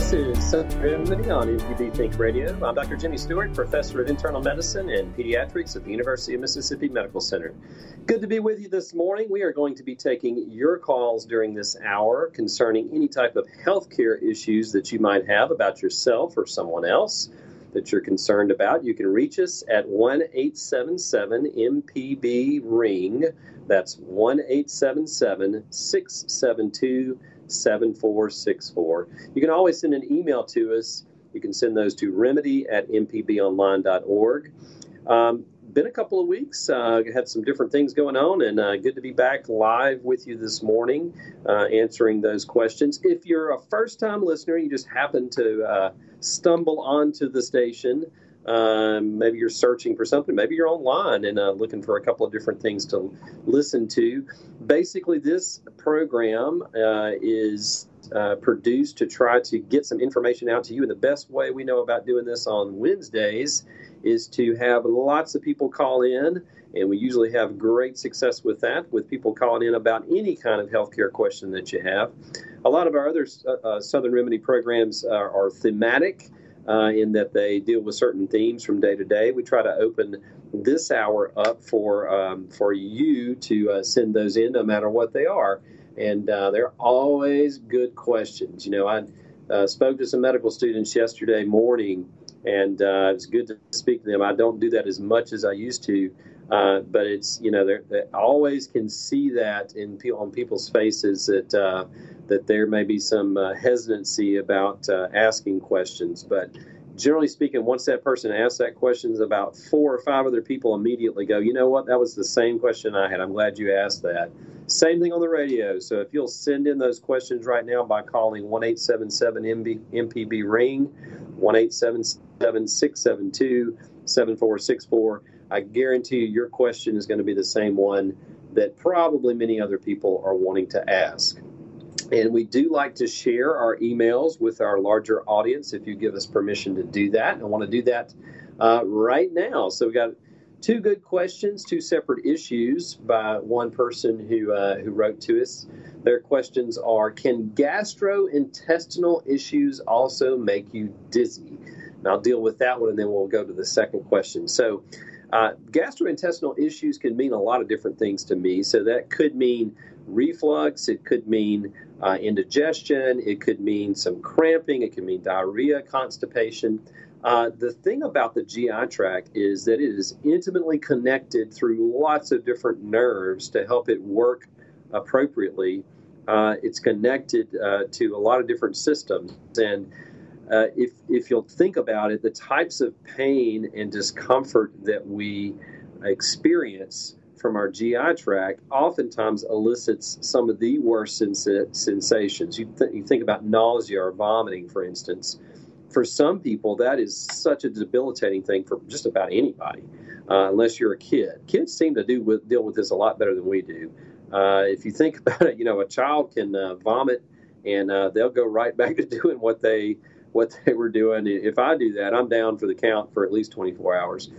This is Remedy on Think Radio. I'm Dr. Jimmy Stewart, Professor of Internal Medicine and Pediatrics at the University of Mississippi Medical Center. Good to be with you this morning. We are going to be taking your calls during this hour concerning any type of healthcare issues that you might have about yourself or someone else that you're concerned about. You can reach us at 1 877 MPB Ring. That's 1 877 672 7464. You can always send an email to us. You can send those to remedy at mpbonline.org. Um, been a couple of weeks. Uh, had some different things going on, and uh, good to be back live with you this morning, uh, answering those questions. If you're a first-time listener, you just happen to uh, stumble onto the station. Um, maybe you're searching for something. Maybe you're online and uh, looking for a couple of different things to listen to. Basically, this program uh, is uh, produced to try to get some information out to you. And the best way we know about doing this on Wednesdays is to have lots of people call in. And we usually have great success with that, with people calling in about any kind of healthcare question that you have. A lot of our other uh, uh, Southern Remedy programs are, are thematic uh, in that they deal with certain themes from day to day. We try to open this hour up for um, for you to uh, send those in, no matter what they are, and uh, they're always good questions. You know, I uh, spoke to some medical students yesterday morning, and uh, it's good to speak to them. I don't do that as much as I used to. Uh, but it's you know they always can see that in on people's faces that uh, that there may be some uh, hesitancy about uh, asking questions. But generally speaking, once that person asks that question, about four or five other people immediately go, you know what, that was the same question I had. I'm glad you asked that. Same thing on the radio. So if you'll send in those questions right now by calling 1 877 MPB Ring, 1 877 672 7464 I guarantee you your question is going to be the same one that probably many other people are wanting to ask. And we do like to share our emails with our larger audience if you give us permission to do that. I want to do that uh, right now. So we've got two good questions, two separate issues by one person who uh, who wrote to us. Their questions are: Can gastrointestinal issues also make you dizzy? And I'll deal with that one, and then we'll go to the second question. So. Uh, gastrointestinal issues can mean a lot of different things to me. So that could mean reflux, it could mean uh, indigestion, it could mean some cramping, it could mean diarrhea, constipation. Uh, the thing about the GI tract is that it is intimately connected through lots of different nerves to help it work appropriately. Uh, it's connected uh, to a lot of different systems. And uh, if if you'll think about it, the types of pain and discomfort that we experience from our GI tract oftentimes elicits some of the worst sens- sensations. You, th- you think about nausea or vomiting, for instance. For some people, that is such a debilitating thing for just about anybody, uh, unless you're a kid. Kids seem to do with, deal with this a lot better than we do. Uh, if you think about it, you know, a child can uh, vomit and uh, they'll go right back to doing what they what they were doing. If I do that, I'm down for the count for at least 24 hours.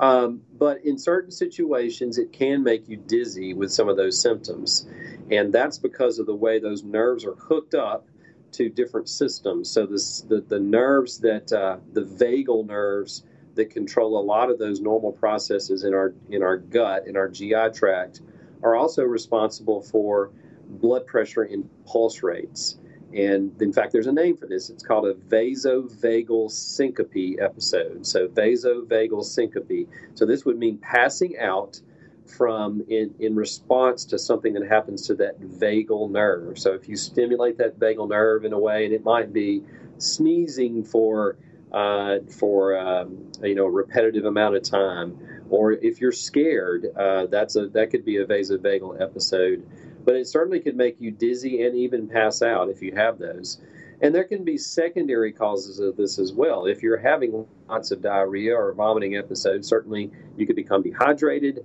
Um, but in certain situations, it can make you dizzy with some of those symptoms. And that's because of the way those nerves are hooked up to different systems. So this, the, the nerves that, uh, the vagal nerves that control a lot of those normal processes in our, in our gut, in our GI tract, are also responsible for blood pressure and pulse rates. And in fact, there's a name for this. It's called a vasovagal syncope episode. So, vasovagal syncope. So, this would mean passing out from in, in response to something that happens to that vagal nerve. So, if you stimulate that vagal nerve in a way, and it might be sneezing for uh, for um, you know a repetitive amount of time, or if you're scared, uh, that's a that could be a vasovagal episode but it certainly could make you dizzy and even pass out if you have those. And there can be secondary causes of this as well. If you're having lots of diarrhea or vomiting episodes, certainly you could become dehydrated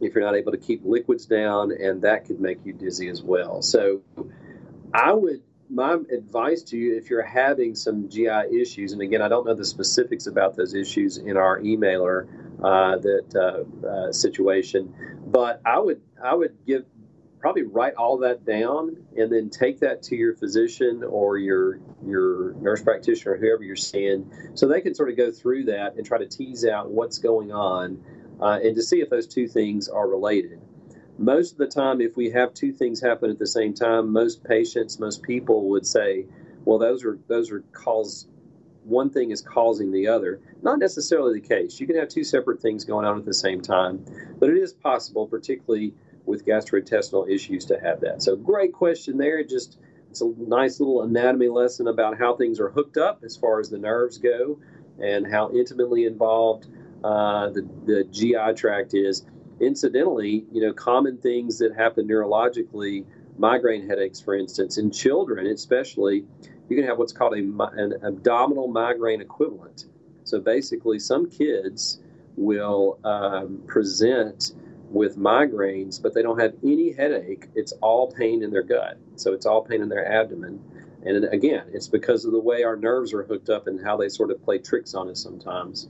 if you're not able to keep liquids down, and that could make you dizzy as well. So, I would, my advice to you, if you're having some GI issues, and again, I don't know the specifics about those issues in our emailer uh, that uh, uh, situation, but I would, I would give probably write all that down and then take that to your physician or your your nurse practitioner or whoever you're seeing so they can sort of go through that and try to tease out what's going on uh, and to see if those two things are related. Most of the time if we have two things happen at the same time most patients most people would say well those are those are cause one thing is causing the other. Not necessarily the case. You can have two separate things going on at the same time but it is possible particularly with gastrointestinal issues to have that. So, great question there. Just it's a nice little anatomy lesson about how things are hooked up as far as the nerves go and how intimately involved uh, the, the GI tract is. Incidentally, you know, common things that happen neurologically, migraine headaches, for instance, in children especially, you can have what's called a, an abdominal migraine equivalent. So basically, some kids will um, present with migraines, but they don't have any headache. It's all pain in their gut. So it's all pain in their abdomen. And again, it's because of the way our nerves are hooked up and how they sort of play tricks on us sometimes.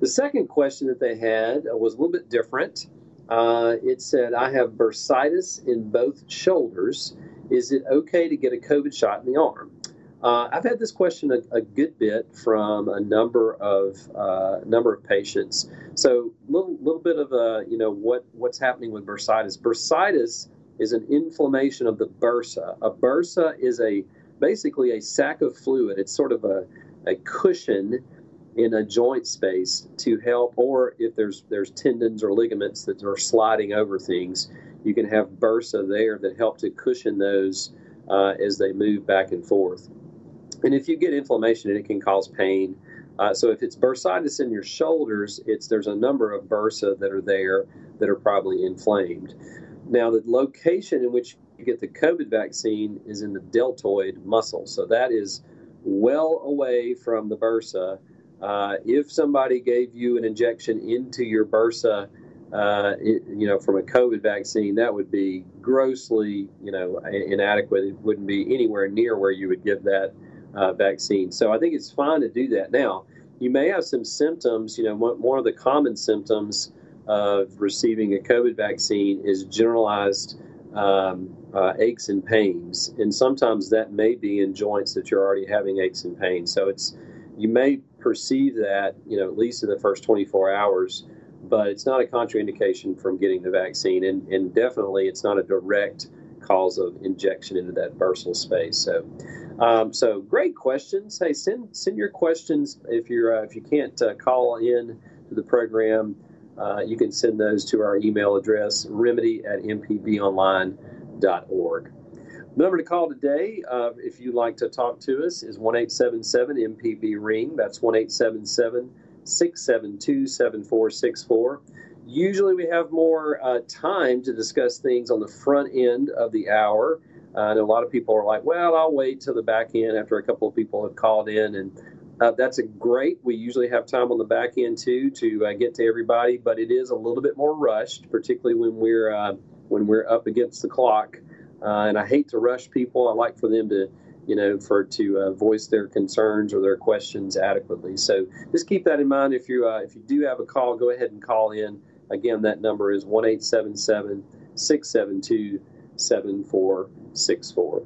The second question that they had was a little bit different. Uh, it said, I have bursitis in both shoulders. Is it okay to get a COVID shot in the arm? Uh, I've had this question a, a, good bit from a number of uh, number of patients. So, little little bit of a you know what what's happening with bursitis. Bursitis is an inflammation of the bursa. A bursa is a basically a sac of fluid. It's sort of a, a cushion in a joint space to help, or if there's there's tendons or ligaments that are sliding over things, you can have bursa there that help to cushion those uh, as they move back and forth. And if you get inflammation, it can cause pain. Uh, so if it's bursitis in your shoulders, it's there's a number of bursa that are there that are probably inflamed. Now the location in which you get the COVID vaccine is in the deltoid muscle, so that is well away from the bursa. Uh, if somebody gave you an injection into your bursa, uh, it, you know, from a COVID vaccine, that would be grossly, you know, inadequate. It wouldn't be anywhere near where you would give that uh, vaccine. So I think it's fine to do that. Now, you may have some symptoms. You know, one of the common symptoms of receiving a COVID vaccine is generalized um, uh, aches and pains, and sometimes that may be in joints that you're already having aches and pains. So it's you may perceive that you know at least in the first 24 hours, but it's not a contraindication from getting the vaccine, and, and definitely it's not a direct cause of injection into that bursal space. So, um, so great questions. Hey, send send your questions if you're uh, if you can't uh, call in to the program. Uh, you can send those to our email address remedy at mpbonline.org. The number to call today, uh, if you'd like to talk to us, is one eight seven seven MPB Ring. That's 1 672 7464. Usually, we have more uh, time to discuss things on the front end of the hour. Uh, and a lot of people are like, well, I'll wait till the back end after a couple of people have called in. And uh, that's a great. We usually have time on the back end too to uh, get to everybody, but it is a little bit more rushed, particularly when we're uh, when we're up against the clock. Uh, and I hate to rush people. I like for them to, you know, for to uh, voice their concerns or their questions adequately. So just keep that in mind. If you if you do have a call, go ahead and call in. Again, that number is one eight seven seven six seven two seven four six four.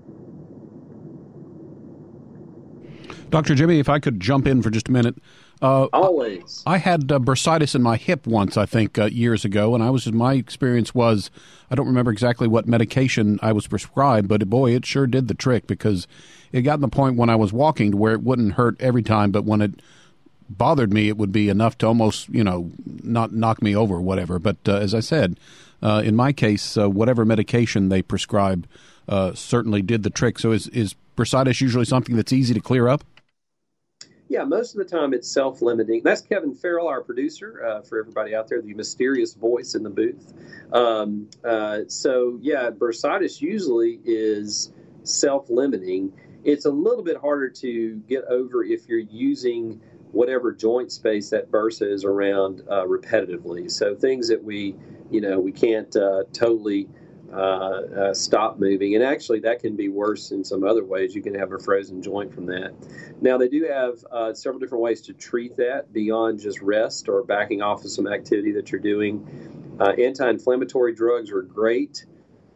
Dr. Jimmy, if I could jump in for just a minute. Uh, Always. I, I had uh, bursitis in my hip once, I think, uh, years ago, and I was my experience was I don't remember exactly what medication I was prescribed, but boy, it sure did the trick because it got to the point when I was walking to where it wouldn't hurt every time, but when it bothered me, it would be enough to almost, you know, not knock me over whatever. But uh, as I said, uh, in my case, uh, whatever medication they prescribed uh, certainly did the trick. So is, is bursitis usually something that's easy to clear up? Yeah, most of the time it's self limiting. That's Kevin Farrell, our producer, uh, for everybody out there, the mysterious voice in the booth. Um, uh, so, yeah, bursitis usually is self limiting. It's a little bit harder to get over if you're using whatever joint space that bursa is around uh, repetitively. So, things that we, you know, we can't uh, totally uh, uh, stop moving. And actually, that can be worse in some other ways. You can have a frozen joint from that. Now, they do have uh, several different ways to treat that beyond just rest or backing off of some activity that you're doing. Uh, Anti inflammatory drugs are great.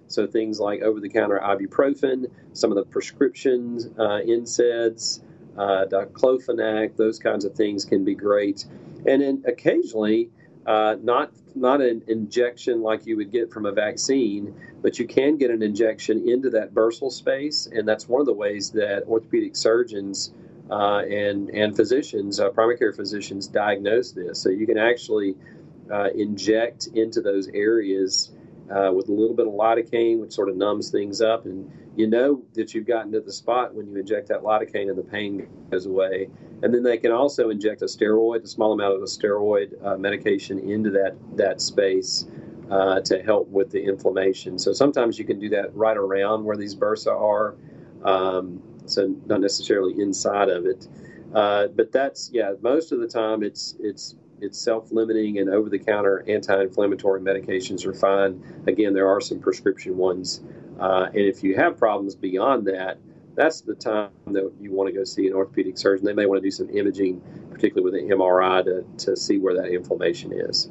So, things like over the counter ibuprofen, some of the prescriptions, NSAIDs, uh, diclofenac, those kinds of things can be great. And then occasionally, uh, not not an injection like you would get from a vaccine, but you can get an injection into that bursal space, and that's one of the ways that orthopedic surgeons uh, and and physicians, uh, primary care physicians, diagnose this. So you can actually uh, inject into those areas uh, with a little bit of lidocaine, which sort of numbs things up, and you know that you've gotten to the spot when you inject that lidocaine and the pain goes away. And then they can also inject a steroid, a small amount of a steroid uh, medication into that that space uh, to help with the inflammation. So sometimes you can do that right around where these bursa are, um, so not necessarily inside of it. Uh, but that's yeah, most of the time it's it's it's self-limiting and over-the-counter anti-inflammatory medications are fine. Again, there are some prescription ones, uh, and if you have problems beyond that, that's the time that you want to go see an orthopedic surgeon. They may want to do some imaging, particularly with an MRI, to, to see where that inflammation is.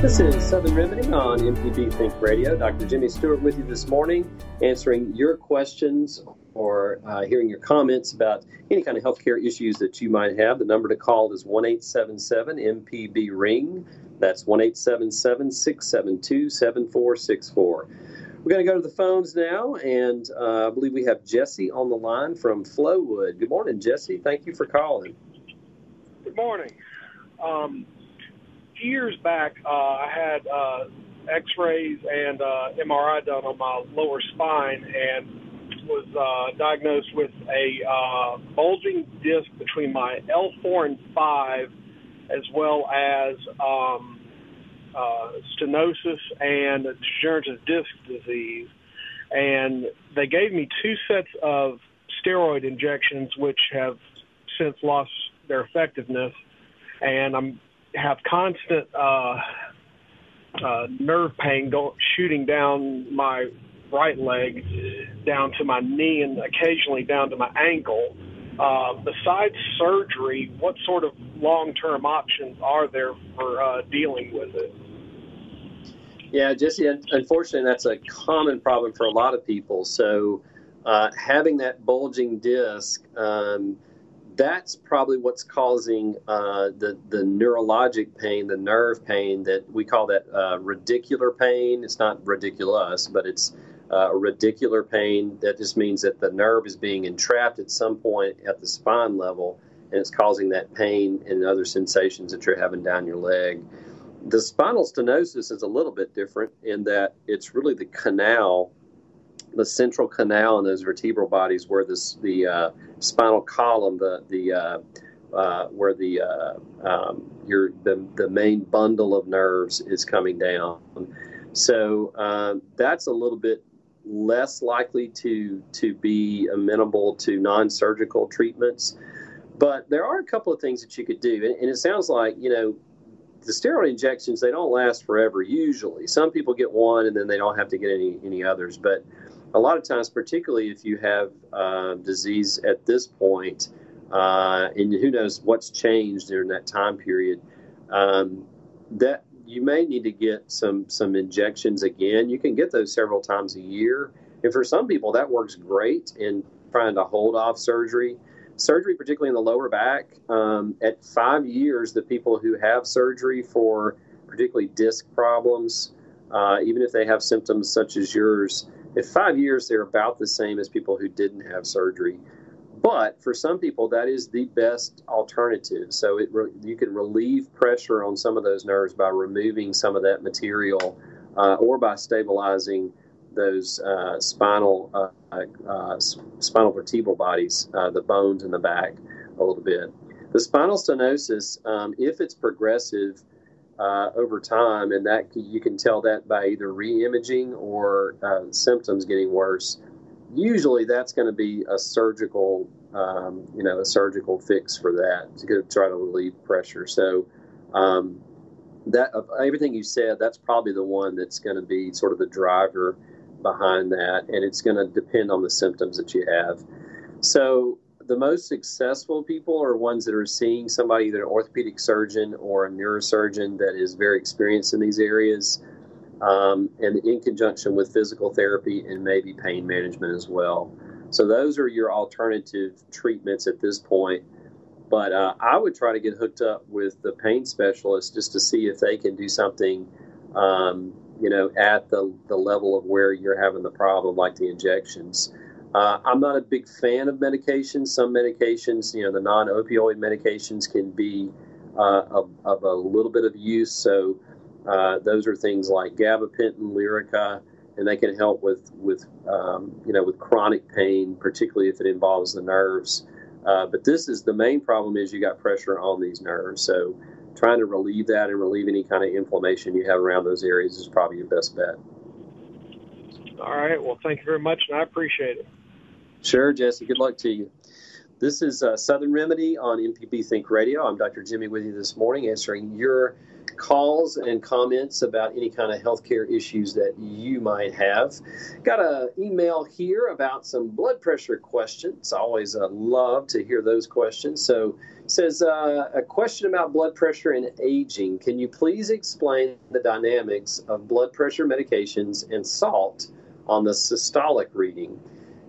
This is Southern Remedy on MPB Think Radio. Dr. Jimmy Stewart with you this morning, answering your questions or uh, hearing your comments about any kind of healthcare issues that you might have. The number to call is 1 877 MPB Ring. That's 1 877 672 7464. We're going to go to the phones now, and uh, I believe we have Jesse on the line from Flowood. Good morning, Jesse. Thank you for calling. Good morning. Um, years back, uh, I had uh, X-rays and uh, MRI done on my lower spine, and was uh, diagnosed with a uh, bulging disc between my L4 and 5, as well as um, uh, stenosis and degenerative disc disease. And they gave me two sets of steroid injections, which have since lost their effectiveness. And I'm have constant uh, uh, nerve pain go, shooting down my right leg, down to my knee, and occasionally down to my ankle. Uh, besides surgery, what sort of long-term options are there for uh, dealing with it? Yeah, Jesse, unfortunately, that's a common problem for a lot of people. So, uh, having that bulging disc, um, that's probably what's causing uh, the the neurologic pain, the nerve pain that we call that uh, radicular pain. It's not ridiculous, but it's uh, a radicular pain. That just means that the nerve is being entrapped at some point at the spine level, and it's causing that pain and other sensations that you're having down your leg. The spinal stenosis is a little bit different in that it's really the canal, the central canal and those vertebral bodies where this the uh, spinal column, the the uh, uh, where the uh, um, your the the main bundle of nerves is coming down. So um, that's a little bit less likely to to be amenable to non-surgical treatments. But there are a couple of things that you could do, and, and it sounds like you know the steroid injections they don't last forever. Usually, some people get one and then they don't have to get any any others. But a lot of times, particularly if you have uh, disease at this point, uh, and who knows what's changed during that time period, um, that you may need to get some some injections again. You can get those several times a year, and for some people that works great in trying to hold off surgery. Surgery, particularly in the lower back, um, at five years, the people who have surgery for particularly disc problems, uh, even if they have symptoms such as yours, at five years they're about the same as people who didn't have surgery. But for some people, that is the best alternative. So it re- you can relieve pressure on some of those nerves by removing some of that material uh, or by stabilizing those uh, spinal uh, uh spinal vertebral bodies, uh, the bones in the back, a little bit. The spinal stenosis, um, if it's progressive uh, over time, and that you can tell that by either re-imaging or symptoms getting worse usually that's going to be a surgical, um, you know, a surgical fix for that to try to relieve pressure. So um, that of everything you said, that's probably the one that's going to be sort of the driver behind that, and it's going to depend on the symptoms that you have. So the most successful people are ones that are seeing somebody, either an orthopedic surgeon or a neurosurgeon that is very experienced in these areas um, and in conjunction with physical therapy and maybe pain management as well. So those are your alternative treatments at this point. But uh, I would try to get hooked up with the pain specialist just to see if they can do something, um, you know, at the, the level of where you're having the problem, like the injections. Uh, I'm not a big fan of medications. Some medications, you know, the non opioid medications can be uh, of, of, a little bit of use. So uh, those are things like gabapentin, Lyrica, and they can help with with um, you know with chronic pain, particularly if it involves the nerves. Uh, but this is the main problem is you got pressure on these nerves. So trying to relieve that and relieve any kind of inflammation you have around those areas is probably your best bet. All right. Well, thank you very much, and I appreciate it. Sure, Jesse. Good luck to you. This is uh, Southern Remedy on MPB Think Radio. I'm Dr. Jimmy with you this morning, answering your calls and comments about any kind of healthcare issues that you might have. Got an email here about some blood pressure questions. I always uh, love to hear those questions. So says uh, a question about blood pressure and aging. Can you please explain the dynamics of blood pressure medications and salt on the systolic reading?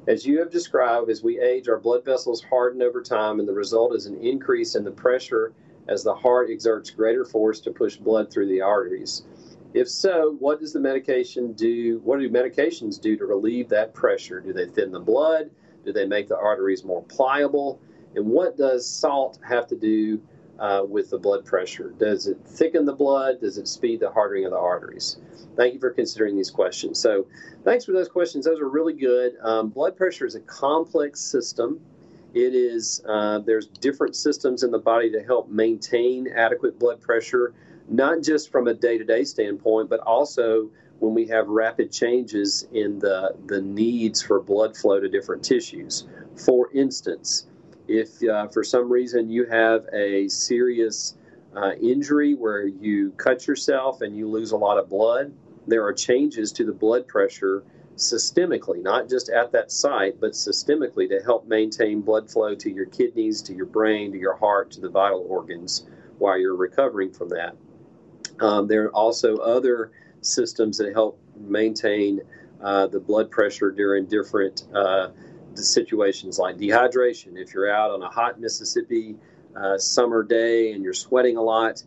As you have described, as we age, our blood vessels harden over time, and the result is an increase in the pressure as the heart exerts greater force to push blood through the arteries. If so, what does the medication do? What do medications do to relieve that pressure? Do they thin the blood? Do they make the arteries more pliable? And what does salt have to do uh, with the blood pressure? Does it thicken the blood? Does it speed the hardening of the arteries? Thank you for considering these questions. So, thanks for those questions. Those are really good. Um, blood pressure is a complex system. It is uh, there's different systems in the body to help maintain adequate blood pressure, not just from a day-to-day standpoint, but also when we have rapid changes in the the needs for blood flow to different tissues. For instance, if uh, for some reason you have a serious uh, injury where you cut yourself and you lose a lot of blood, there are changes to the blood pressure systemically, not just at that site, but systemically to help maintain blood flow to your kidneys, to your brain, to your heart, to the vital organs while you're recovering from that. Um, there are also other systems that help maintain uh, the blood pressure during different uh, situations like dehydration. If you're out on a hot Mississippi uh, summer day and you're sweating a lot,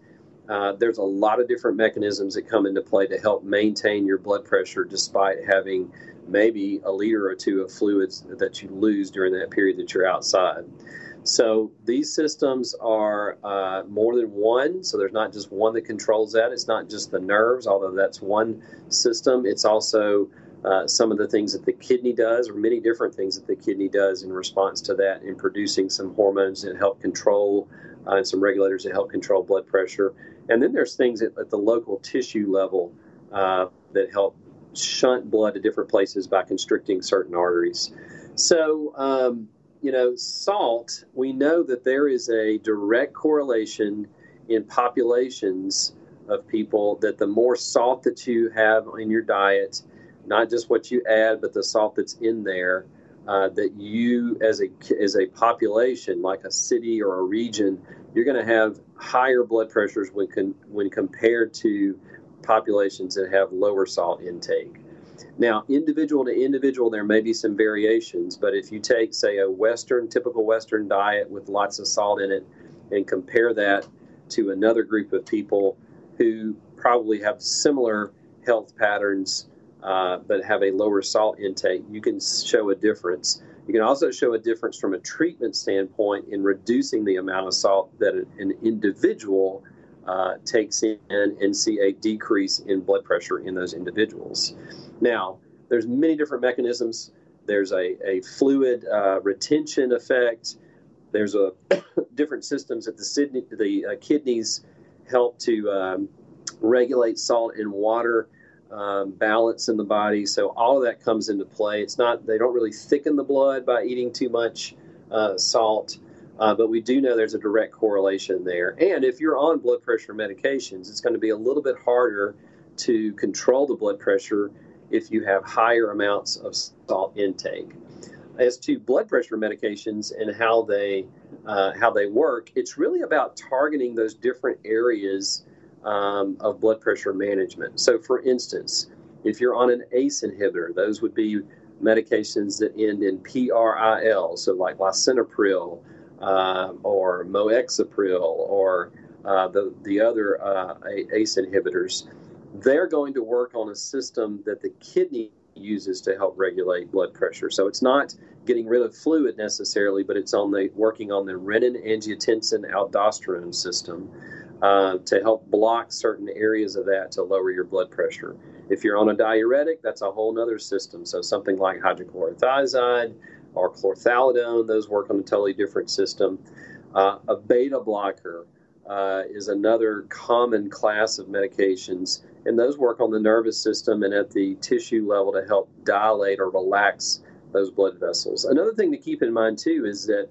uh, there's a lot of different mechanisms that come into play to help maintain your blood pressure despite having maybe a liter or two of fluids that you lose during that period that you're outside. So these systems are uh, more than one. So there's not just one that controls that. It's not just the nerves, although that's one system. It's also uh, some of the things that the kidney does, or many different things that the kidney does in response to that, in producing some hormones that help control uh, and some regulators that help control blood pressure. And then there's things at, at the local tissue level uh, that help shunt blood to different places by constricting certain arteries. So, um, you know, salt, we know that there is a direct correlation in populations of people that the more salt that you have in your diet, not just what you add, but the salt that's in there, uh, that you as a as a population, like a city or a region, you're going to have higher blood pressures when con, when compared to populations that have lower salt intake. Now, individual to individual, there may be some variations, but if you take, say, a Western, typical Western diet with lots of salt in it, and compare that to another group of people who probably have similar health patterns uh, but have a lower salt intake, you can show a difference. You can also show a difference from a treatment standpoint in reducing the amount of salt that an individual uh, takes in and see a decrease in blood pressure in those individuals. Now, there's many different mechanisms. There's a, a fluid uh, retention effect. There's a different systems that the, Sydney, the uh, kidneys help to um, regulate salt and water um, balance in the body. So all of that comes into play. It's not they don't really thicken the blood by eating too much uh, salt. Uh, but we do know there's a direct correlation there. And if you're on blood pressure medications, it's going to be a little bit harder to control the blood pressure if you have higher amounts of salt intake. As to blood pressure medications and how they uh, how they work, it's really about targeting those different areas um, of blood pressure management. So, for instance, if you're on an ACE inhibitor, those would be medications that end in PRIL, so like lisinopril uh, or moexipril or uh, the the other uh, ACE inhibitors they're going to work on a system that the kidney uses to help regulate blood pressure. So it's not getting rid of fluid necessarily, but it's on the working on the renin angiotensin aldosterone system uh, to help block certain areas of that to lower your blood pressure. If you're on a diuretic, that's a whole other system. So something like hydrochlorothiazide or chlorthalidone, those work on a totally different system. Uh, a beta blocker uh, is another common class of medications and those work on the nervous system and at the tissue level to help dilate or relax those blood vessels. Another thing to keep in mind too is that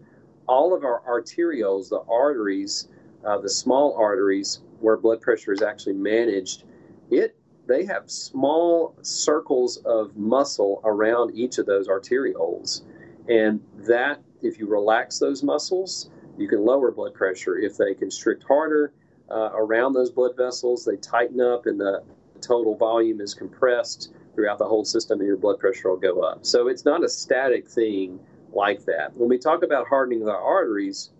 all of our arterioles, the arteries, uh, the small arteries where blood pressure is actually managed, it they have small circles of muscle around each of those arterioles, and that if you relax those muscles, you can lower blood pressure. If they constrict harder, uh, around those blood vessels. They tighten up, and the total volume is compressed throughout the whole system, and your blood pressure will go up. So it's not a static thing like that. When we talk about hardening the arteries,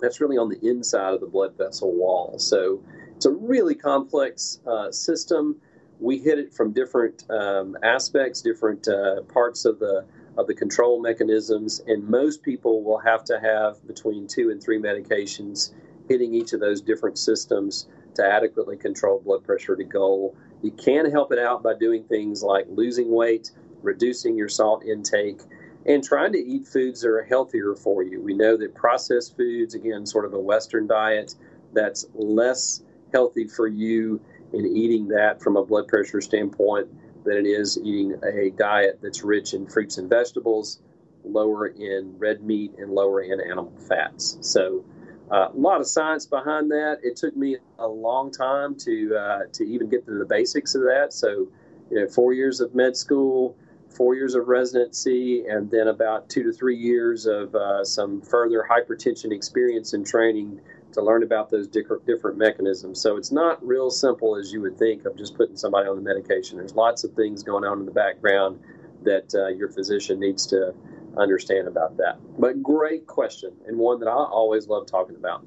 that's really on the inside of the blood vessel wall. So it's a really complex uh, system. We hit it from different um, aspects, different uh, parts of the of the control mechanisms, and most people will have to have between two and three medications hitting each of those different systems to adequately control blood pressure to goal. You can help it out by doing things like losing weight, reducing your salt intake, and trying to eat foods that are healthier for you. We know that processed foods, again, sort of a Western diet, that's less healthy for you in eating that from a blood pressure standpoint than it is eating a diet that's rich in fruits and vegetables, lower in red meat, and lower in animal fats. So, uh, a lot of science behind that. It took me a long time to uh, to even get to the basics of that. So, you know, four years of med school, four years of residency, and then about two to three years of uh, some further hypertension experience and training to learn about those different mechanisms. So it's not real simple as you would think of just putting somebody on the medication. There's lots of things going on in the background that uh, your physician needs to understand about that. But great question, and one that I always love talking about.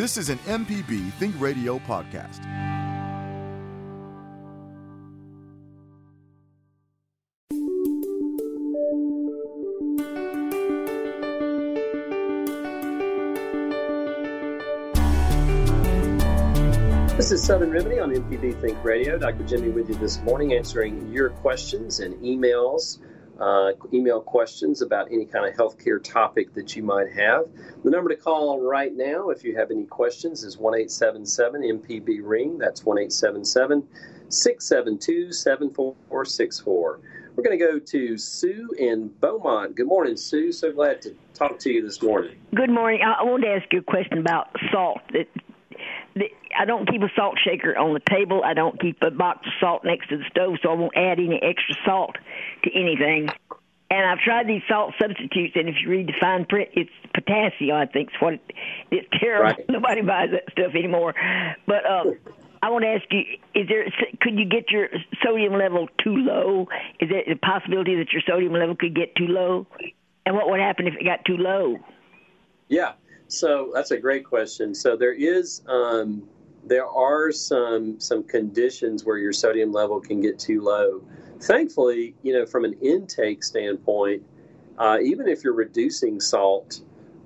This is an MPB Think Radio podcast. This is Southern Remedy on MPB Think Radio. Dr. Jimmy with you this morning answering your questions and emails. Uh, email questions about any kind of healthcare topic that you might have. The number to call right now, if you have any questions, is 1 877 MPB Ring. That's 1 877 672 7464. We're going to go to Sue in Beaumont. Good morning, Sue. So glad to talk to you this morning. Good morning. I wanted to ask you a question about salt. That I don't keep a salt shaker on the table. I don't keep a box of salt next to the stove, so I won't add any extra salt to anything. And I've tried these salt substitutes, and if you read the fine print, it's potassium. I think is what it, it's terrible. Right. Nobody buys that stuff anymore. But uh, I want to ask you: Is there could you get your sodium level too low? Is there a possibility that your sodium level could get too low? And what would happen if it got too low? Yeah, so that's a great question. So there is, um, there are some some conditions where your sodium level can get too low. Thankfully, you know, from an intake standpoint, uh, even if you're reducing salt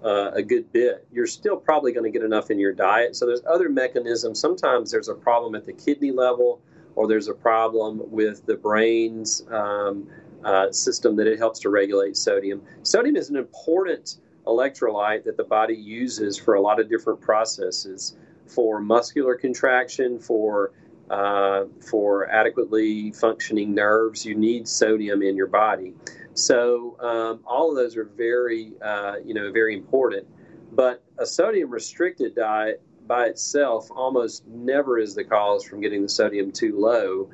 uh, a good bit, you're still probably going to get enough in your diet. So there's other mechanisms. Sometimes there's a problem at the kidney level, or there's a problem with the brain's um, uh, system that it helps to regulate sodium. Sodium is an important electrolyte that the body uses for a lot of different processes for muscular contraction, for uh, for adequately functioning nerves. You need sodium in your body. So um, all of those are very uh, you know very important. But a sodium restricted diet by itself almost never is the cause from getting the sodium too low.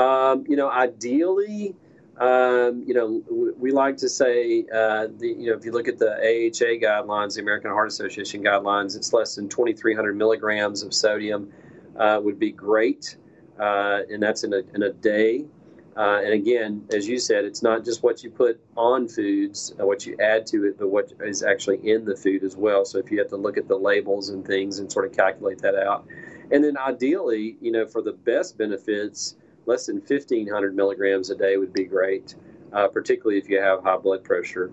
Um, you know, ideally, um, you know, we like to say, uh, the, you know, if you look at the AHA guidelines, the American Heart Association guidelines, it's less than 2,300 milligrams of sodium uh, would be great, uh, and that's in a, in a day. Uh, and again, as you said, it's not just what you put on foods, uh, what you add to it, but what is actually in the food as well. So if you have to look at the labels and things and sort of calculate that out, and then ideally, you know, for the best benefits less than 1500 milligrams a day would be great, uh, particularly if you have high blood pressure.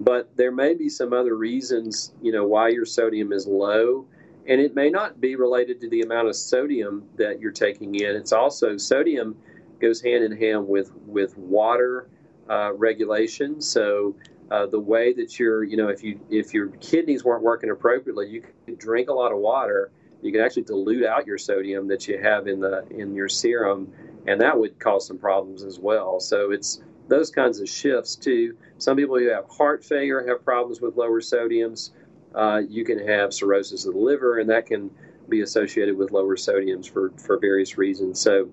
But there may be some other reasons, you know, why your sodium is low, and it may not be related to the amount of sodium that you're taking in. It's also sodium goes hand in hand with with water uh, regulation. So uh, the way that you're, you know, if you if your kidneys weren't working appropriately, you could drink a lot of water. You can actually dilute out your sodium that you have in the in your serum and that would cause some problems as well. So it's those kinds of shifts too. Some people who have heart failure have problems with lower sodiums. Uh, you can have cirrhosis of the liver, and that can be associated with lower sodiums for, for various reasons. So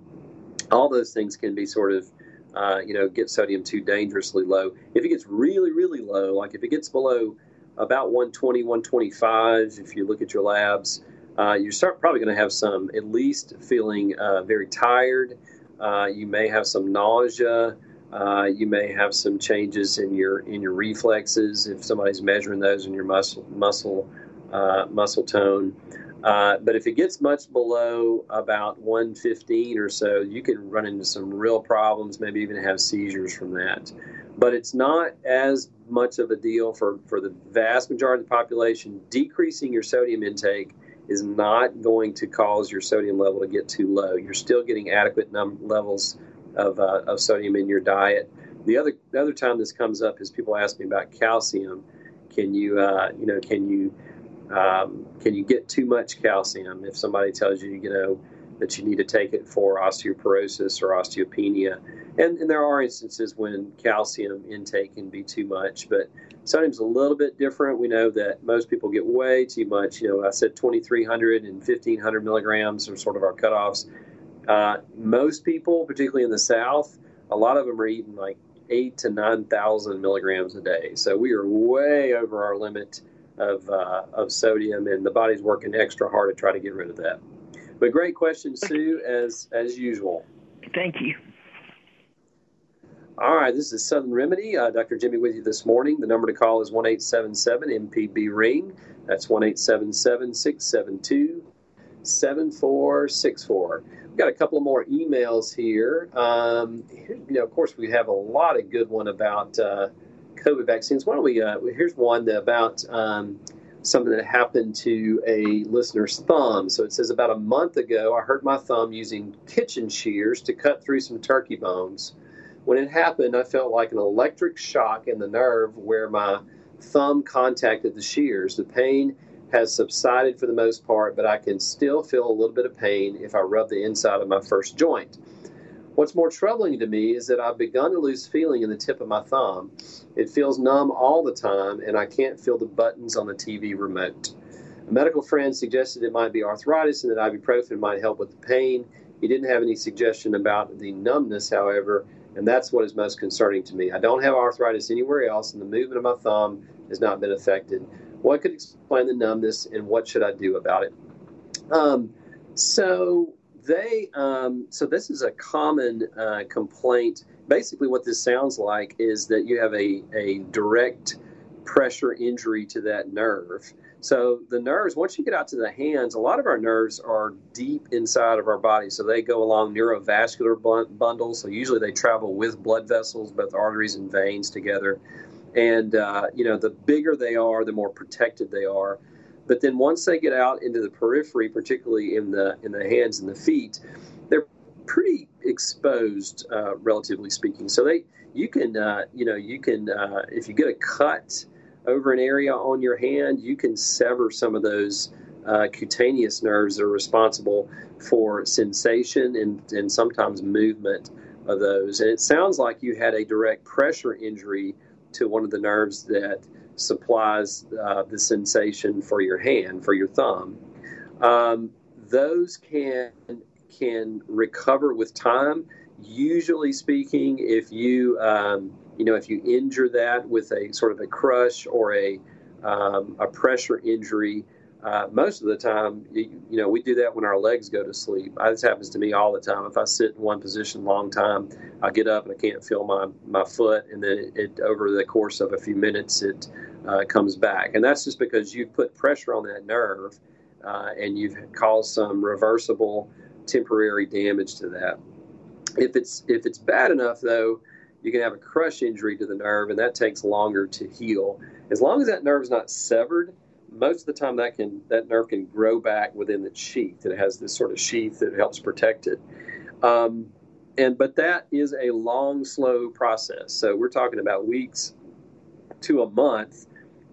all those things can be sort of, uh, you know, get sodium too dangerously low. If it gets really, really low, like if it gets below about 120, 125, if you look at your labs, uh, you start probably going to have some at least feeling uh, very tired. Uh, you may have some nausea. Uh, you may have some changes in your in your reflexes if somebody's measuring those in your muscle muscle uh, muscle tone. Uh, but if it gets much below about 115 or so, you can run into some real problems, maybe even have seizures from that. But it's not as much of a deal for, for the vast majority of the population. Decreasing your sodium intake is not going to cause your sodium level to get too low. You're still getting adequate num- levels of, uh, of sodium in your diet. The other the other time this comes up is people ask me about calcium. Can you uh, you know can you um, can you get too much calcium? If somebody tells you you know that you need to take it for osteoporosis or osteopenia, and, and there are instances when calcium intake can be too much, but sodium's a little bit different. We know that most people get way too much. You know, I said 2,300 and 1,500 milligrams are sort of our cutoffs. Uh, most people, particularly in the South, a lot of them are eating like eight to 9,000 milligrams a day. So we are way over our limit of, uh, of sodium, and the body's working extra hard to try to get rid of that. But great question, Sue, as, as usual. Thank you. All right, this is Southern Remedy. Uh, Dr. Jimmy with you this morning. The number to call is 1 877 MPB Ring. That's 1 877 672 7464. We've got a couple of more emails here. Um, you know, of course, we have a lot of good one about uh, COVID vaccines. Why don't we? Uh, here's one about um, something that happened to a listener's thumb. So it says about a month ago, I hurt my thumb using kitchen shears to cut through some turkey bones. When it happened, I felt like an electric shock in the nerve where my thumb contacted the shears. The pain has subsided for the most part, but I can still feel a little bit of pain if I rub the inside of my first joint. What's more troubling to me is that I've begun to lose feeling in the tip of my thumb. It feels numb all the time, and I can't feel the buttons on the TV remote. A medical friend suggested it might be arthritis and that ibuprofen might help with the pain. He didn't have any suggestion about the numbness, however, and that's what is most concerning to me. I don't have arthritis anywhere else, and the movement of my thumb has not been affected. What could explain the numbness, and what should I do about it? Um, so they, um, so this is a common uh, complaint. Basically, what this sounds like is that you have a, a direct pressure injury to that nerve. So the nerves, once you get out to the hands, a lot of our nerves are deep inside of our body. So they go along neurovascular bundles. So usually they travel with blood vessels, both arteries and veins together. And uh, you know, the bigger they are, the more protected they are. But then once they get out into the periphery, particularly in the in the hands and the feet, they're pretty exposed, uh, relatively speaking. So they, you can, uh, you know, you can, uh, if you get a cut over an area on your hand, you can sever some of those uh, cutaneous nerves that are responsible for sensation and, and sometimes movement of those. And it sounds like you had a direct pressure injury to one of the nerves that supplies uh, the sensation for your hand, for your thumb. Um, those can can recover with time. Usually speaking, if you um, you know, if you injure that with a sort of a crush or a, um, a pressure injury, uh, most of the time, you, you, know, we do that when our legs go to sleep. I, This happens to me all the time. If I sit in one position long time, I get up and I can't feel my, my foot, and then it, it over the course of a few minutes, it uh, comes back. And that's just because you've put pressure on that nerve uh, and you've caused some reversible temporary damage to that. If it's if it's bad enough, though, you can have a crush injury to the nerve, and that takes longer to heal. As long as that nerve is not severed, most of the time that can that nerve can grow back within the sheath. It has this sort of sheath that helps protect it. Um, and but that is a long, slow process. So we're talking about weeks to a month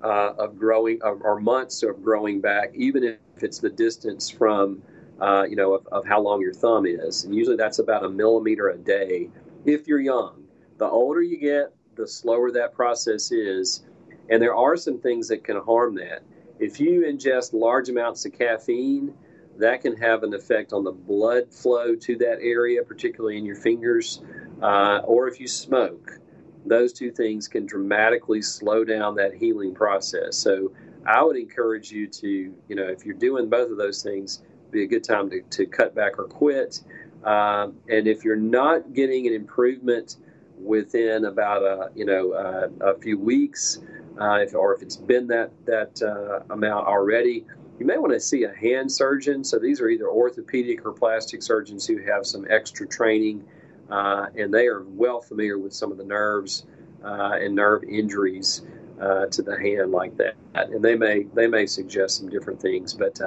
uh, of growing, or months of growing back, even if it's the distance from, uh, you know, of, of, how long your thumb is. And usually that's about a millimeter a day if you're young the older you get, the slower that process is. And there are some things that can harm that. If you ingest large amounts of caffeine, that can have an effect on the blood flow to that area, particularly in your fingers. Uh, or if you smoke, those two things can dramatically slow down that healing process. So I would encourage you to, you know, if you're doing both of those things, be a good time to, to cut back or quit. Um, and if you're not getting an improvement within about a you know uh, a few weeks, uh, if, or if it's been that that uh, amount already, you may want to see a hand surgeon. So these are either orthopedic or plastic surgeons who have some extra training, uh, and they are well familiar with some of the nerves uh, and nerve injuries uh, to the hand like that. And they may they may suggest some different things, but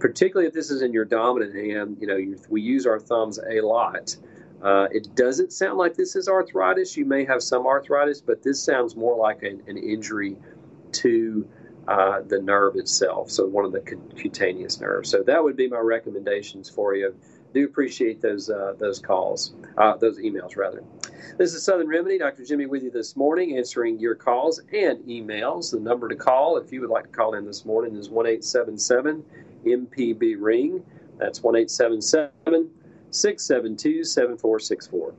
particularly if this is in your dominant hand, you know, we use our thumbs a lot. Uh, it doesn't sound like this is arthritis. You may have some arthritis, but this sounds more like an, an injury to uh, the nerve itself, so one of the cutaneous nerves. So that would be my recommendations for you. Do appreciate those uh, those calls, uh, those emails rather. This is Southern Remedy. Dr. Jimmy with you this morning, answering your calls and emails. The number to call, if you would like to call in this morning, is one eight seven seven MPB ring. That's one eight seven seven 672 7464.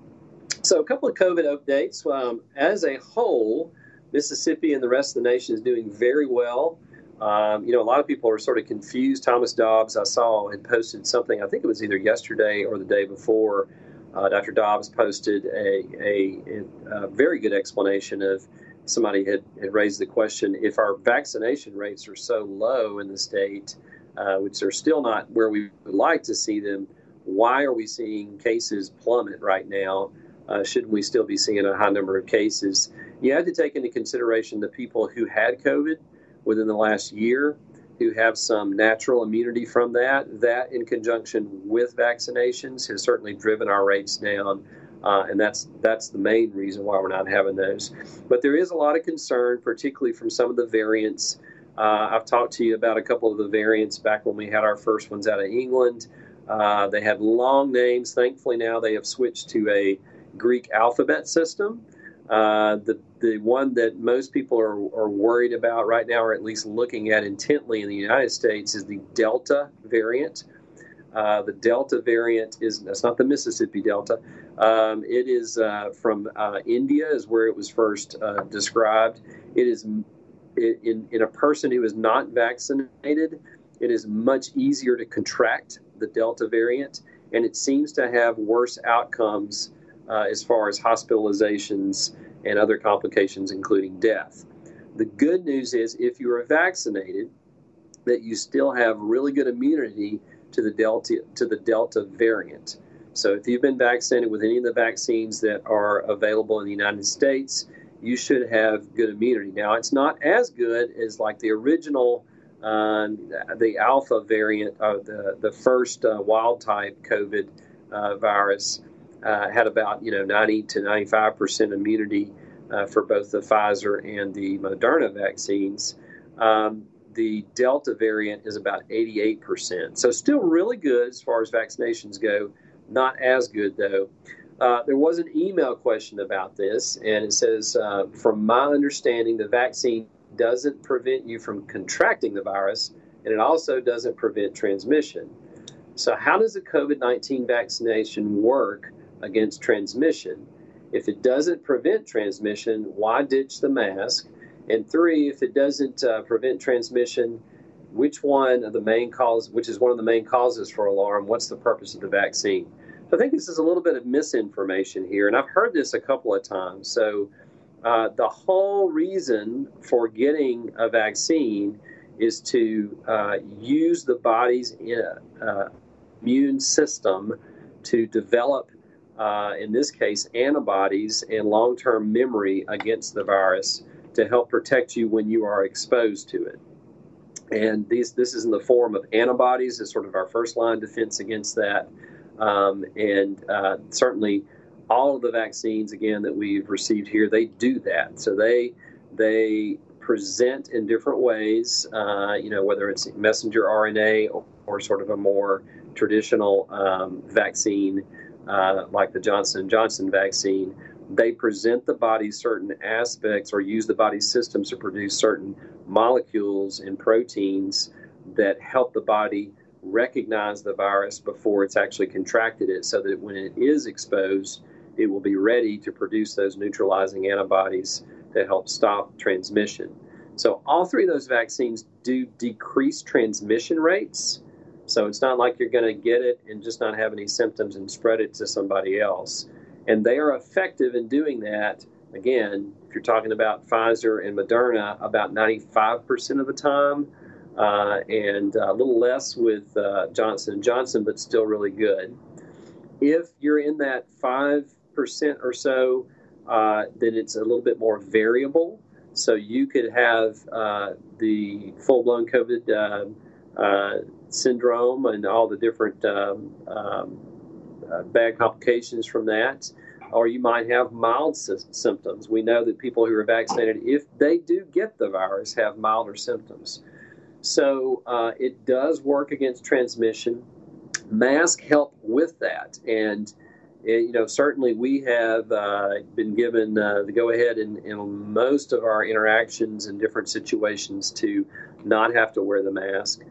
So, a couple of COVID updates. Um, as a whole, Mississippi and the rest of the nation is doing very well. Um, you know, a lot of people are sort of confused. Thomas Dobbs, I saw, had posted something, I think it was either yesterday or the day before. Uh, Dr. Dobbs posted a, a, a, very good explanation of somebody had, had raised the question if our vaccination rates are so low in the state, uh, which are still not where we would like to see them, why are we seeing cases plummet right now? Uh, shouldn't we still be seeing a high number of cases? You have to take into consideration the people who had COVID within the last year, who have some natural immunity from that. That, in conjunction with vaccinations, has certainly driven our rates down. Uh, and that's that's the main reason why we're not having those. But there is a lot of concern, particularly from some of the variants. Uh, I've talked to you about a couple of the variants back when we had our first ones out of England. Uh, they had long names. Thankfully, now they have switched to a Greek alphabet system. Uh, the the one that most people are, are worried about right now, or at least looking at intently in the United States, is the Delta variant. Uh, the Delta variant is that's not the Mississippi Delta. Um, it is uh, from uh, India, is where it was first uh, described. It is in in a person who is not vaccinated. It is much easier to contract the Delta variant, and it seems to have worse outcomes uh, as far as hospitalizations and other complications, including death. The good news is if you are vaccinated, that you still have really good immunity to the Delta to the Delta variant. So if you've been vaccinated with any of the vaccines that are available in the United States, you should have good immunity. Now it's not as good as like the original um, the alpha variant of the, the first uh, wild type COVID uh, virus uh, had about you know 90 to 95 percent immunity uh, for both the Pfizer and the Moderna vaccines. Um, the Delta variant is about 88 percent, so still really good as far as vaccinations go. Not as good though. Uh, there was an email question about this, and it says, uh, "From my understanding, the vaccine doesn't prevent you from contracting the virus, and it also doesn't prevent transmission. So, how does a COVID 19 vaccination work against transmission? If it doesn't prevent transmission, why ditch the mask? And three, if it doesn't uh, prevent transmission, which one of the main cause, which is one of the main causes for alarm, what's the purpose of the vaccine? I think this is a little bit of misinformation here, and I've heard this a couple of times. So, uh, the whole reason for getting a vaccine is to uh, use the body's uh, immune system to develop, uh, in this case, antibodies and long term memory against the virus to help protect you when you are exposed to it. And these, this is in the form of antibodies, as sort of our first line defense against that. Um, and uh, certainly, all of the vaccines again that we've received here they do that so they they present in different ways uh, you know whether it's messenger rna or, or sort of a more traditional um, vaccine uh, like the johnson & johnson vaccine they present the body certain aspects or use the body's systems to produce certain molecules and proteins that help the body recognize the virus before it's actually contracted it so that when it is exposed it will be ready to produce those neutralizing antibodies to help stop transmission. So, all three of those vaccines do decrease transmission rates. So, it's not like you're going to get it and just not have any symptoms and spread it to somebody else. And they are effective in doing that. Again, if you're talking about Pfizer and Moderna, about 95% of the time, uh, and a little less with uh, Johnson & Johnson, but still really good. If you're in that 5 percent or so, uh, then it's a little bit more variable. So you could have uh, the full blown COVID uh, uh syndrome and all the different um, um, uh, bad complications from that. Or you might have mild sy- symptoms. We know that people who are vaccinated, if they do get the virus, have milder symptoms. So uh, it does work against transmission. Masks help with that, and eh, you know certainly we have uh, been given uh, the go ahead in, in most of our interactions in different situations to not have to wear the mask.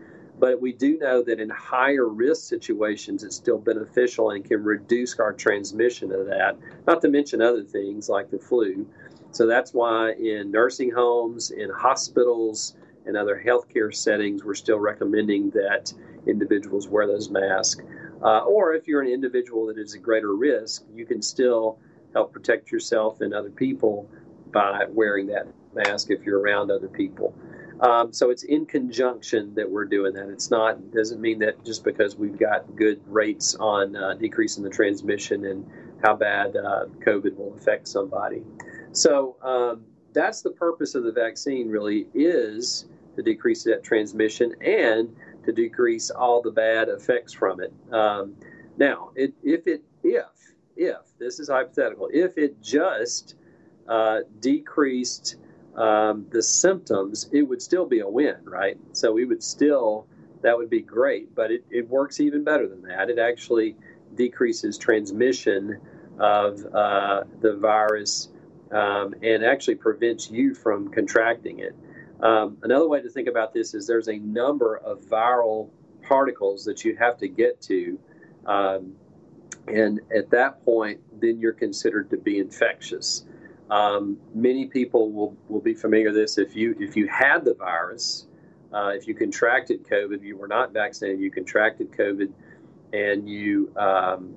But we do know that in higher risk situations, it's still beneficial and can reduce our transmission of that, not to mention other things like the flu. So that's why in nursing homes, in hospitals, and other healthcare settings, we're still recommending that individuals wear those masks. Uh, or if you're an individual that is at greater risk, you can still help protect yourself and other people by wearing that mask if you're around other people. Um, so it's in conjunction that we're doing that. It's not doesn't mean that just because we've got good rates on uh, decreasing the transmission and how bad uh, COVID will affect somebody. So um, that's the purpose of the vaccine. Really is to decrease that transmission and to decrease all the bad effects from it. Um, now, it, if it if if this is hypothetical, if it just uh, decreased um, the symptoms, it would still be a win, right? So we would still that would be great, but it, it works even better than that. It actually decreases transmission of uh, the virus um, and actually prevents you from contracting it. Um, another way to think about this is there's a number of viral particles that you have to get to. Um, and at that point, then you're considered to be infectious. Um, many people will, will be familiar with this. If you if you had the virus, uh, if you contracted COVID, you were not vaccinated, you contracted COVID, and you um,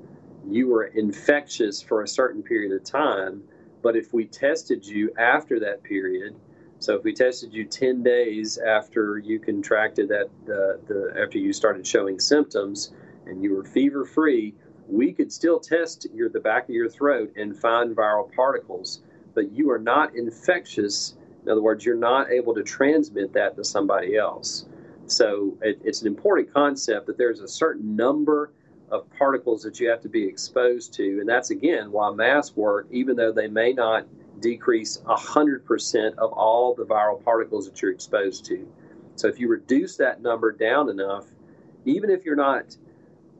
you were infectious for a certain period of time. But if we tested you after that period, so if we tested you 10 days after you contracted that, uh, the, after you started showing symptoms and you were fever free, we could still test your, the back of your throat and find viral particles, but you are not infectious. In other words, you're not able to transmit that to somebody else. So it, it's an important concept that there's a certain number of particles that you have to be exposed to. And that's again why masks work, even though they may not decrease 100% of all the viral particles that you're exposed to. So if you reduce that number down enough, even if you're not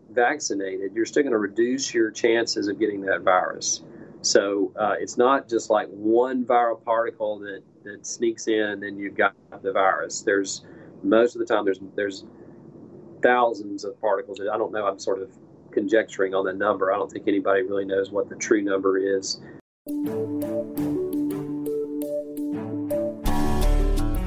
vaccinated, you're still going to reduce your chances of getting that virus. So uh, it's not just like one viral particle that, that sneaks in and you've got the virus. There's most of the time there's there's thousands of particles. I don't know. I'm sort of conjecturing on the number. I don't think anybody really knows what the true number is.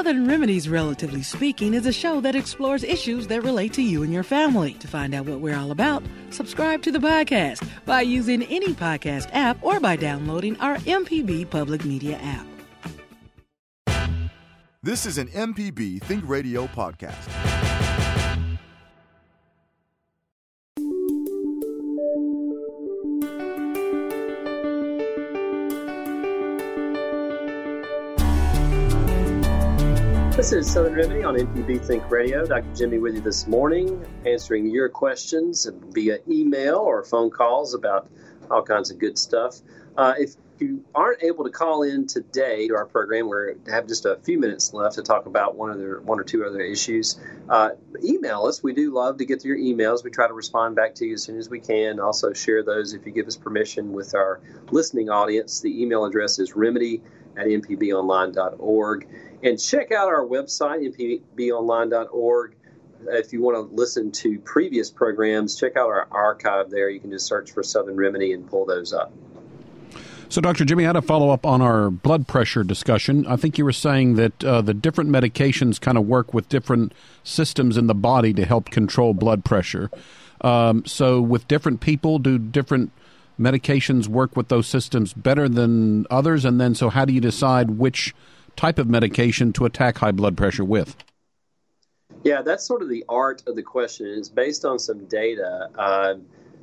Southern Remedies, Relatively Speaking, is a show that explores issues that relate to you and your family. To find out what we're all about, subscribe to the podcast by using any podcast app or by downloading our MPB Public Media app. This is an MPB Think Radio podcast. This is Southern Remedy on MPB Think Radio. Dr. Jimmy with you this morning, answering your questions via email or phone calls about all kinds of good stuff. Uh, if you aren't able to call in today to our program, we have just a few minutes left to talk about one other, one or two other issues. Uh, email us. We do love to get your emails. We try to respond back to you as soon as we can. Also, share those if you give us permission with our listening audience. The email address is remedy at mpbonline.org. And check out our website, mpbonline.org. If you want to listen to previous programs, check out our archive there. You can just search for Southern Remedy and pull those up. So, Dr. Jimmy, I had a follow up on our blood pressure discussion. I think you were saying that uh, the different medications kind of work with different systems in the body to help control blood pressure. Um, so, with different people, do different medications work with those systems better than others? And then, so how do you decide which type of medication to attack high blood pressure with? Yeah, that's sort of the art of the question. It's based on some data. Uh,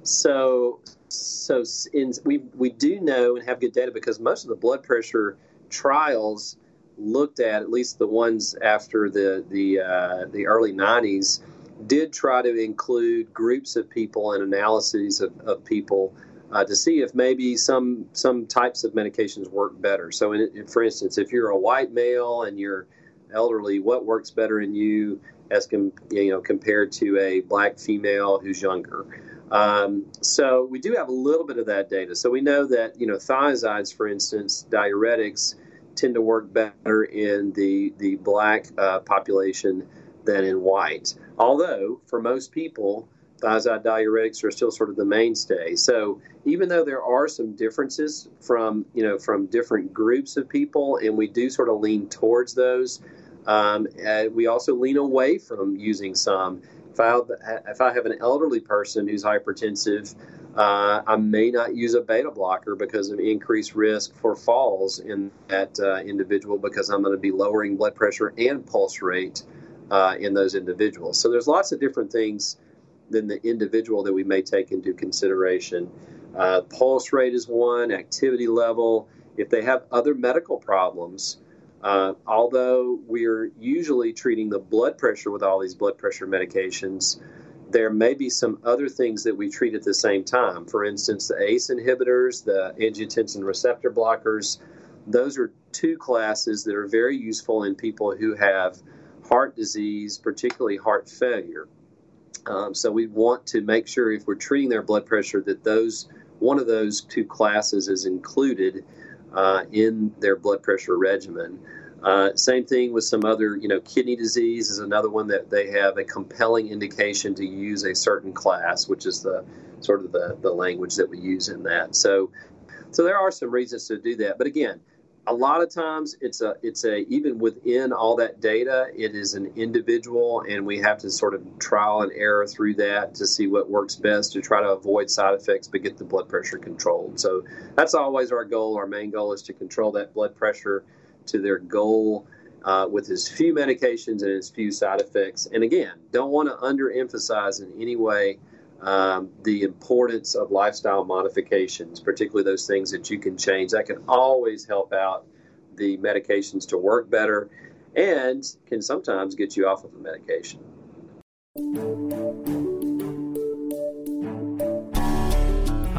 so, so in, we we do know and have good data because most of the blood pressure trials looked at, at least the ones after the the uh, the early '90s, did try to include groups of people and analyses of, of people uh, to see if maybe some some types of medications work better. So, in, for instance, if you're a white male and you're elderly, what works better in you as com- you know compared to a black female who's younger. Um, so we do have a little bit of that data. So we know that you know thiazides, for instance, diuretics tend to work better in the the black uh, population than in white. Although for most people, thiazide diuretics are still sort of the mainstay. So even though there are some differences from you know from different groups of people, and we do sort of lean towards those, um, we also lean away from using some. If I, if I have an elderly person who's hypertensive, uh, I may not use a beta blocker because of increased risk for falls in that uh, individual because I'm going to be lowering blood pressure and pulse rate uh, in those individuals. So there's lots of different things than the individual that we may take into consideration. Uh, pulse rate is one, activity level. If they have other medical problems, uh, although we're usually treating the blood pressure with all these blood pressure medications, there may be some other things that we treat at the same time. For instance, the ACE inhibitors, the angiotensin receptor blockers, those are two classes that are very useful in people who have heart disease, particularly heart failure. Um, so we want to make sure if we're treating their blood pressure that those one of those two classes is included uh, in their blood pressure regimen. Uh, same thing with some other, you know, kidney disease is another one that they have a compelling indication to use a certain class, which is the sort of the, the language that we use in that. So, so there are some reasons to do that. But again, a lot of times it's a it's a even within all that data it is an individual and we have to sort of trial and error through that to see what works best to try to avoid side effects but get the blood pressure controlled. So that's always our goal. Our main goal is to control that blood pressure to their goal uh, with as few medications and as few side effects. And again don't want to underemphasize in any way um, the importance of lifestyle modifications, particularly those things that you can change. That can always help out the medications to work better and can sometimes get you off of a medication.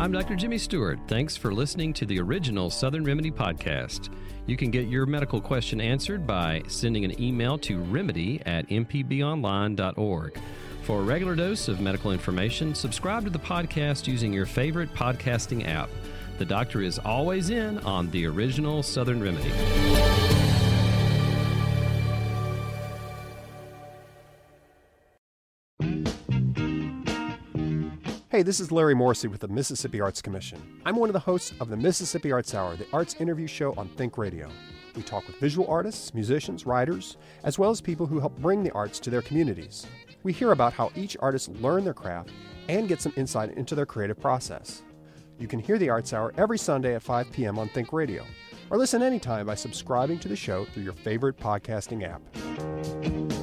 I'm Dr. Jimmy Stewart. Thanks for listening to the original Southern Remedy podcast. You can get your medical question answered by sending an email to remedy at mpbonline.org. For a regular dose of medical information, subscribe to the podcast using your favorite podcasting app. The doctor is always in on the original Southern Remedy. Hey, this is Larry Morrissey with the Mississippi Arts Commission. I'm one of the hosts of the Mississippi Arts Hour, the arts interview show on Think Radio. We talk with visual artists, musicians, writers, as well as people who help bring the arts to their communities we hear about how each artist learned their craft and get some insight into their creative process. You can hear the Arts Hour every Sunday at 5 p.m. on Think Radio, or listen anytime by subscribing to the show through your favorite podcasting app.